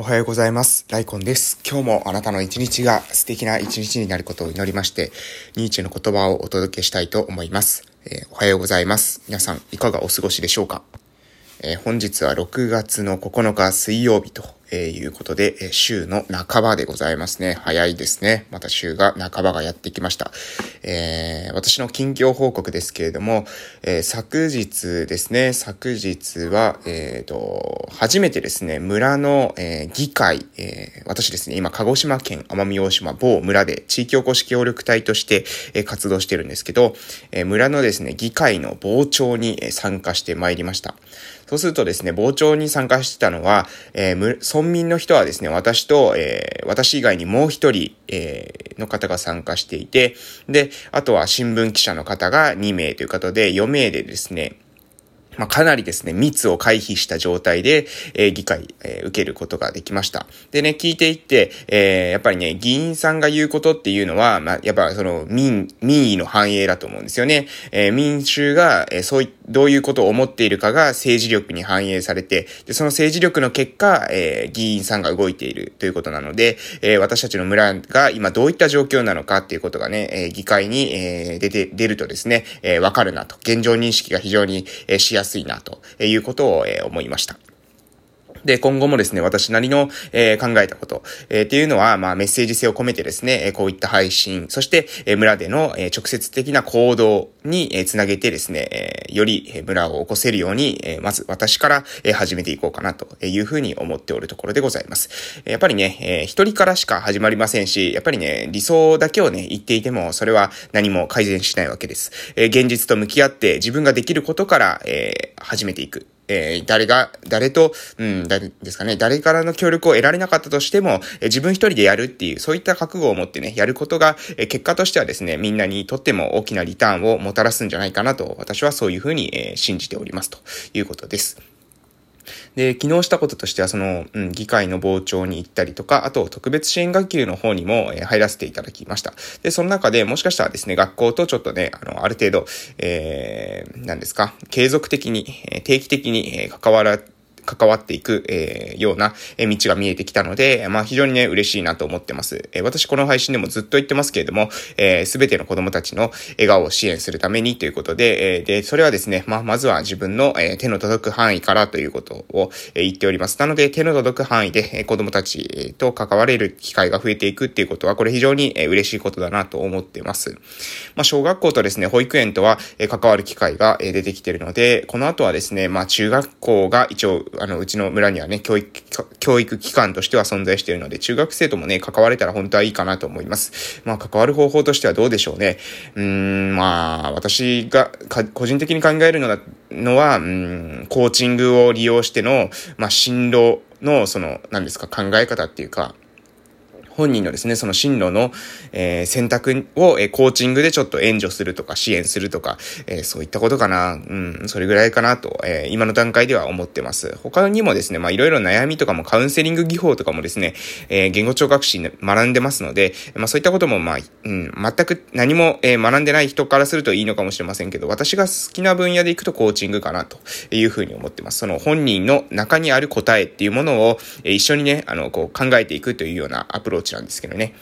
おはようございます。ライコンです。今日もあなたの一日が素敵な一日になることを祈りまして、ニーチェの言葉をお届けしたいと思います。えーおはようございます。皆さん、いかがお過ごしでしょうか？えー本日は6月の9日水曜日とえーいうことで、え週の半ばでございますね。早いですね。また週が半ばがやってきました。えー私の近況報告ですけれども、えー昨日ですね、昨日は、えーと、初めてですね、村の、えー議会、えー私ですね、今、鹿児島県奄美大島某村で地域おこし協力隊として、えー活動してるんですけど、えー村のですね、議会の傍聴に参加してまいりました。そうするとですね、傍聴に参加してたのは、えー村民の人はですね、私と、えー私以外にもう一人、えーの方が参加していて、で、あとは新聞記者の方が2名ということで、4名でですね、まあ、かなりですね、密を回避した状態で、えー議会、えー受けることができました。でね、聞いていって、えーやっぱりね、議員さんが言うことっていうのは、まあ、やっぱその民、民意の反映だと思うんですよね。え民衆が、えそういった、どういうことを思っているかが政治力に反映されて、で、その政治力の結果、えー議員さんが動いているということなので、えー私たちの村が今どういった状況なのかっていうことがね、えー議会に、えー出て、出るとですね、えーわかるなと。現状認識が非常に、えーしやすいなということを、えー思いました。で、今後もですね、私なりの、えー考えたこと、えーっていうのは、まあ、メッセージ性を込めてですね、えーこういった配信、そして、え村での、え直接的な行動に、えーつなげてですね、えより、え村を起こせるように、えまず私から、え始めていこうかなというふうに思っておるところでございます。やっぱりね、えー一人からしか始まりませんし、やっぱりね、理想だけをね、言っていても、それは何も改善しないわけです。え現実と向き合って自分ができることから、え始めていく。えー誰が、誰と、うん、誰ですかね、誰からの協力を得られなかったとしても、えー自分一人でやるっていう、そういった覚悟を持ってね、やることが、えー結果としてはですね、みんなにとっても大きなリターンをもたらすんじゃないかなと、私はそういうふうに、えー信じておりますということです。で、昨日したこととしては、その、うん、議会の傍聴に行ったりとか、あと、特別支援学級の方にも、えー入らせていただきました。で、その中でもしかしたらですね、学校とちょっとね、あの、ある程度、えー、何ですか、継続的に、定期的に、え関わら、関わっていく、えーような、え道が見えてきたので、まあ非常にね、嬉しいなと思ってます。え私この配信でもずっと言ってますけれども、えすべての子供たちの笑顔を支援するためにということで、えで、それはですね、まあまずは自分の、え手の届く範囲からということを、え言っております。なので、手の届く範囲で、え子供たちと関われる機会が増えていくっていうことは、これ非常に、え嬉しいことだなと思ってます。まあ小学校とですね、保育園とは、え関わる機会が、え出てきているので、この後はですね、まあ中学校が一応、あの、うちの村にはね、教育、教育機関としては存在しているので、中学生ともね、関われたら本当はいいかなと思います。まあ、関わる方法としてはどうでしょうね。うん、まあ、私が、個人的に考えるのだのは、うん、コーチングを利用しての、まあ、進路の、その、何ですか、考え方っていうか、本人のですね、その進路の、えー選択を、えーコーチングでちょっと援助するとか支援するとか、えーそういったことかな。うん、それぐらいかなと、えー今の段階では思ってます。他にもですね、まあいろいろ悩みとかもカウンセリング技法とかもですね、えー言語聴覚士に学んでますので、まあそういったこともまあ、うん、全く何も、えー学んでない人からするといいのかもしれませんけど、私が好きな分野でいくとコーチングかなというふうに思ってます。その本人の中にある答えっていうものを、えー一緒にね、あの、こう考えていくというようなアプローチなんですけどね。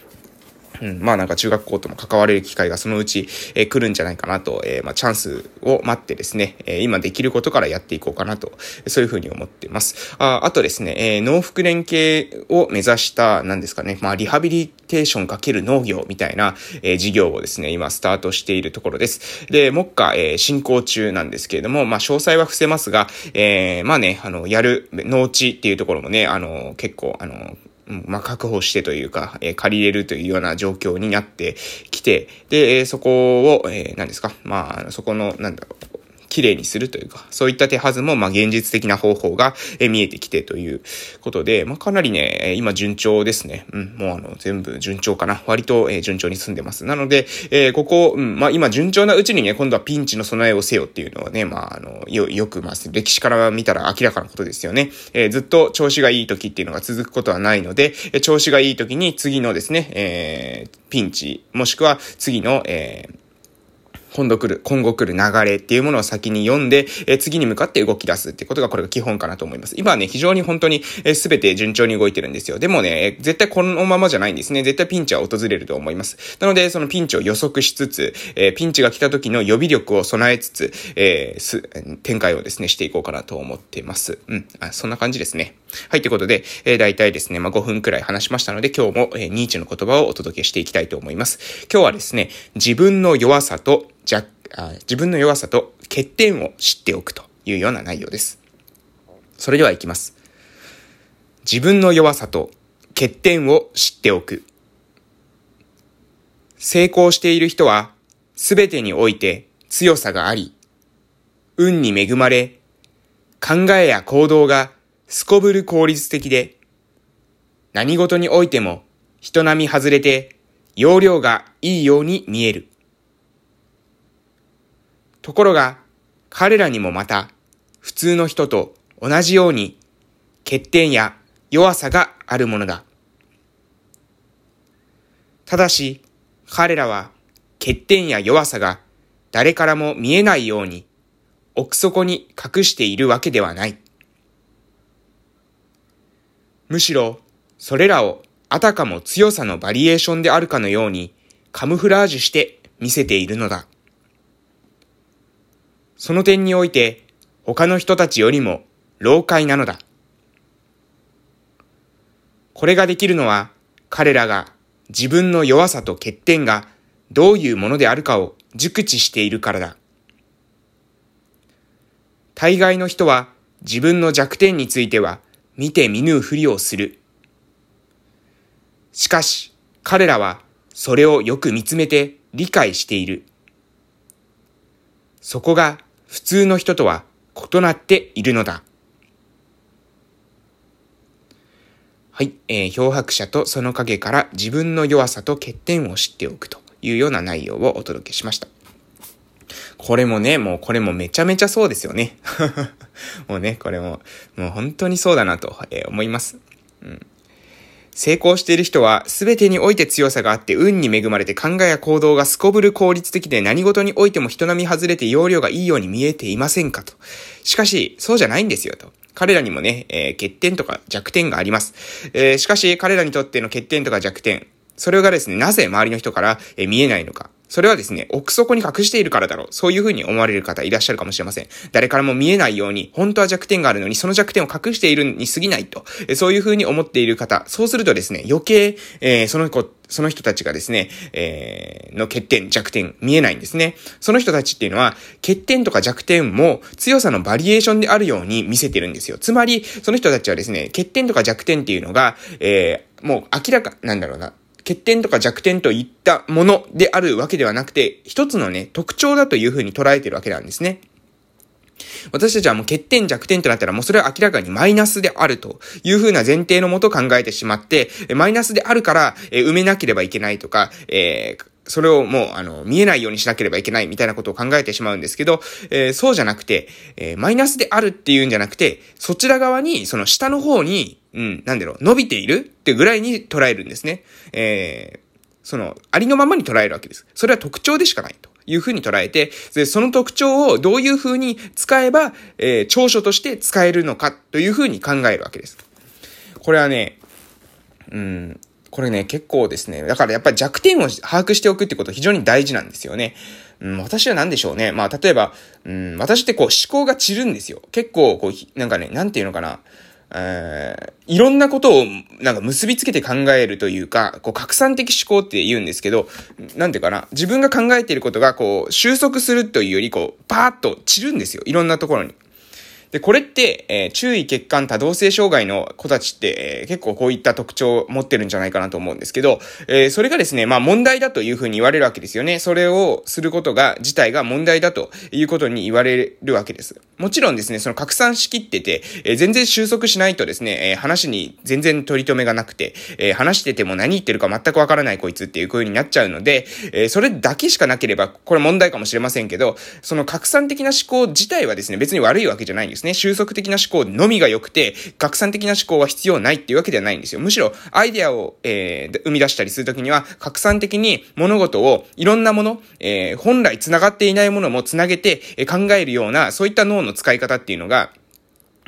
うん、まあなんか中学校とも関われる機会がそのうち、えー来るんじゃないかなと、えーまあチャンスを待ってですね、えー今できることからやっていこうかなと、そういうふうに思ってます。ああとですね、えー農福連携を目指した、なんですかね、まあリハビリテーションかける農業みたいな、えー事業をですね、今スタートしているところです。で、目下、えー進行中なんですけれども、まあ詳細は伏せますが、えーまあね、あの、やる農地っていうところもね、あの、結構、あの、まあ、確保してというか、えー借りれるというような状況になってきて、で、えーそこを、えー何ですか？まあ、そこの、なんだろう、綺麗にするというか、そういった手はずも、まあ、現実的な方法が、え見えてきてということで、まあ、かなりね、え今順調ですね。うん、もうあの、全部順調かな。割と、え順調に進んでます。なので、えーここ、うん、まあ、今順調なうちにね、今度はピンチの備えをせよっていうのはね、まあ、あの、よ、よく、まあ、歴史から見たら明らかなことですよね。えーずっと調子がいい時っていうのが続くことはないので、え調子がいい時に次のですね、えーピンチ、もしくは次の、えー今度来る、今後来る流れっていうものを先に読んで、え、次に向かって動き出すってことがこれが基本かなと思います。今はね、非常に本当に、えー、全て順調に動いてるんですよ。でもね、絶対このままじゃないんですね。絶対ピンチは訪れると思います。なので、そのピンチを予測しつつ、え、ピンチが来た時の予備力を備えつつ、えー、す、展開をですね、していこうかなと思っています。うん。あそんな感じですね。はい、ということで、えー、大体ですね、まあ、5分くらい話しましたので、今日も、えー、ニーチェの言葉をお届けしていきたいと思います。今日はですね、自分の弱さと弱あ自分の弱さと欠点を知っておくというような内容です。それでは行きます。自分の弱さと欠点を知っておく。成功している人は、すべてにおいて強さがあり、運に恵まれ、考えや行動がすこぶる効率的で、何事においても人並み外れて、容量がいいように見える。ところが、彼らにもまた、普通の人と同じように、欠点や弱さがあるものだ。ただし、彼らは欠点や弱さが誰からも見えないように奥底に隠しているわけではない。むしろ、それらをあたかも強さのバリエーションであるかのようにカムフラージュして見せているのだ。その点において、他の人たちよりも老快なのだ。これができるのは、彼らが自分の弱さと欠点がどういうものであるかを熟知しているからだ。大概の人は自分の弱点については見て見ぬふりをする。しかし、彼らはそれをよく見つめて理解している。そこが普通の人とは異なっているのだ。はい、えー、漂白者とその影から自分の弱さと欠点を知っておくというような内容をお届けしました。これもね、もうこれもめちゃめちゃそうですよね。もうね、これも、もう本当にそうだなと、えー、思います。うん成功している人は全てにおいて強さがあって運に恵まれて考えや行動がすこぶる効率的で何事においても人並み外れて容量がいいように見えていませんかと。しかし、そうじゃないんですよと。彼らにもね、えー、欠点とか弱点があります。えー、しかし、彼らにとっての欠点とか弱点、それがですね、なぜ周りの人から、え、見えないのか。それはですね、奥底に隠しているからだろう。そういうふうに思われる方いらっしゃるかもしれません。誰からも見えないように、本当は弱点があるのに、その弱点を隠しているに過ぎないと。そういうふうに思っている方。そうするとですね、余計、えー、その子、その人たちがですね、えー、の欠点、弱点、見えないんですね。その人たちっていうのは、欠点とか弱点も強さのバリエーションであるように見せてるんですよ。つまり、その人たちはですね、欠点とか弱点っていうのが、えー、もう明らか、なんだろうな、欠点とか弱点といったものであるわけではなくて、一つのね、特徴だというふうに捉えてるわけなんですね。私たちはもう欠点弱点となったらもうそれは明らかにマイナスであるというふうな前提のもと考えてしまって、マイナスであるから、え埋めなければいけないとか、えーそれをもう、あの、見えないようにしなければいけないみたいなことを考えてしまうんですけど、えー、そうじゃなくて、えー、マイナスであるっていうんじゃなくて、そちら側に、その下の方に、うん、なんだろう、伸びているってぐらいに捉えるんですね。えー、その、ありのままに捉えるわけです。それは特徴でしかないと。いうふうに捉えて、で、その特徴をどういうふうに使えば、えー、長所として使えるのかというふうに考えるわけです。これはね、うん、これね、結構ですね。だからやっぱり弱点を把握しておくってこと非常に大事なんですよね。うん、私は何でしょうね。まあ、例えば、うん、私ってこう思考が散るんですよ。結構、こう、なんかね、なんていうのかな。えー、いろんなことをなんか結びつけて考えるというか、こう拡散的思考って言うんですけど、なんていうかな、自分が考えていることがこう収束するというよりこう、パーッと散るんですよ。いろんなところに。で、これって、えー、注意欠陥多動性障害の子たちって、えー、結構こういった特徴を持ってるんじゃないかなと思うんですけど、えー、それがですね、まあ問題だというふうに言われるわけですよね。それをすることが、自体が問題だということに言われるわけです。もちろんですね、その拡散しきってて、えー、全然収束しないとですね、えー、話に全然取り留めがなくて、えー、話してても何言ってるか全くわからないこいつっていう風になっちゃうので、えー、それだけしかなければ、これ問題かもしれませんけど、その拡散的な思考自体はですね、別に悪いわけじゃないんですね。収束的な思考のみが良くて、拡散的な思考は必要ないっていうわけではないんですよ。むしろ、アイデアを、えー、生み出したりするときには、拡散的に物事を、いろんなもの、えー、本来繋がっていないものも繋げて、えー、考えるような、そういった脳の使い方っていうのが、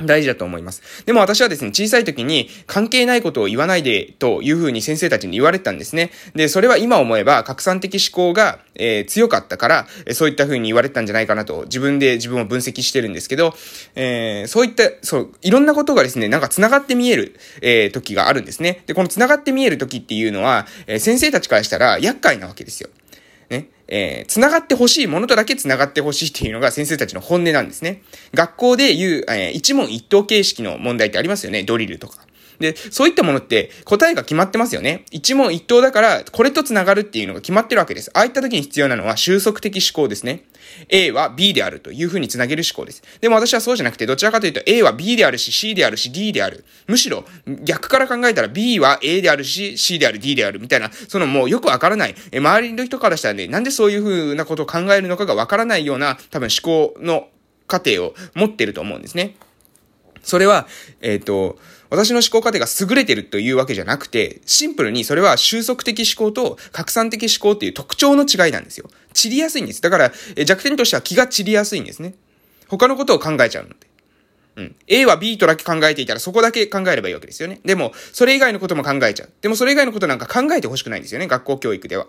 大事だと思います。でも私はですね、小さい時に関係ないことを言わないでというふうに先生たちに言われてたんですね。で、それは今思えば拡散的思考が、えー、強かったから、そういったふうに言われてたんじゃないかなと自分で自分を分析してるんですけど、えー、そういった、そう、いろんなことがですね、なんか繋がって見える、えー、時があるんですね。で、この繋がって見える時っていうのは、えー、先生たちからしたら厄介なわけですよ。えー、繋がってほしいものとだけ繋がってほしいっていうのが先生たちの本音なんですね。学校で言う、えー、一問一答形式の問題ってありますよね。ドリルとか。で、そういったものって答えが決まってますよね。一問一答だから、これと繋がるっていうのが決まってるわけです。ああいった時に必要なのは収束的思考ですね。A は B であるという風に繋げる思考です。でも私はそうじゃなくて、どちらかというと A は B であるし、C であるし、D である。むしろ、逆から考えたら B は A であるし、C である、D である、みたいな、そのもうよくわからない、え、周りの人からしたらね、なんでそういう風なことを考えるのかがわからないような、多分思考の過程を持ってると思うんですね。それは、えっ、ー、と、私の思考過程が優れてるというわけじゃなくて、シンプルにそれは収束的思考と拡散的思考っていう特徴の違いなんですよ。散りやすいんです。だから、え弱点としては気が散りやすいんですね。他のことを考えちゃうので。うん。A は B とだけ考えていたらそこだけ考えればいいわけですよね。でも、それ以外のことも考えちゃう。でもそれ以外のことなんか考えてほしくないんですよね。学校教育では。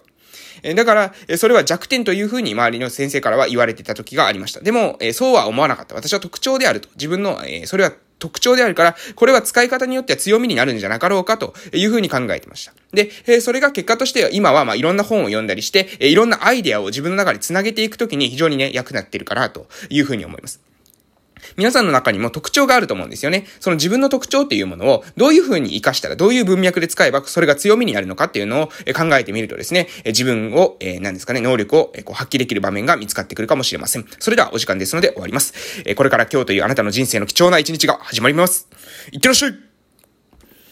えだから、えそれは弱点というふうに周りの先生からは言われてた時がありました。でも、えそうは思わなかった。私は特徴であると。自分の、えそれは特徴であるから、これは使い方によっては強みになるんじゃなかろうかというふうに考えてました。で、えそれが結果として今はまあいろんな本を読んだりして、えいろんなアイデアを自分の中で繋げていくときに非常にね、役立ってるかなというふうに思います。皆さんの中にも特徴があると思うんですよね。その自分の特徴っていうものをどういう風に活かしたら、どういう文脈で使えばそれが強みになるのかっていうのを考えてみるとですね、自分を、えー、何ですかね、能力をこう発揮できる場面が見つかってくるかもしれません。それではお時間ですので終わります。えこれから今日というあなたの人生の貴重な一日が始まります。いってらっしゃい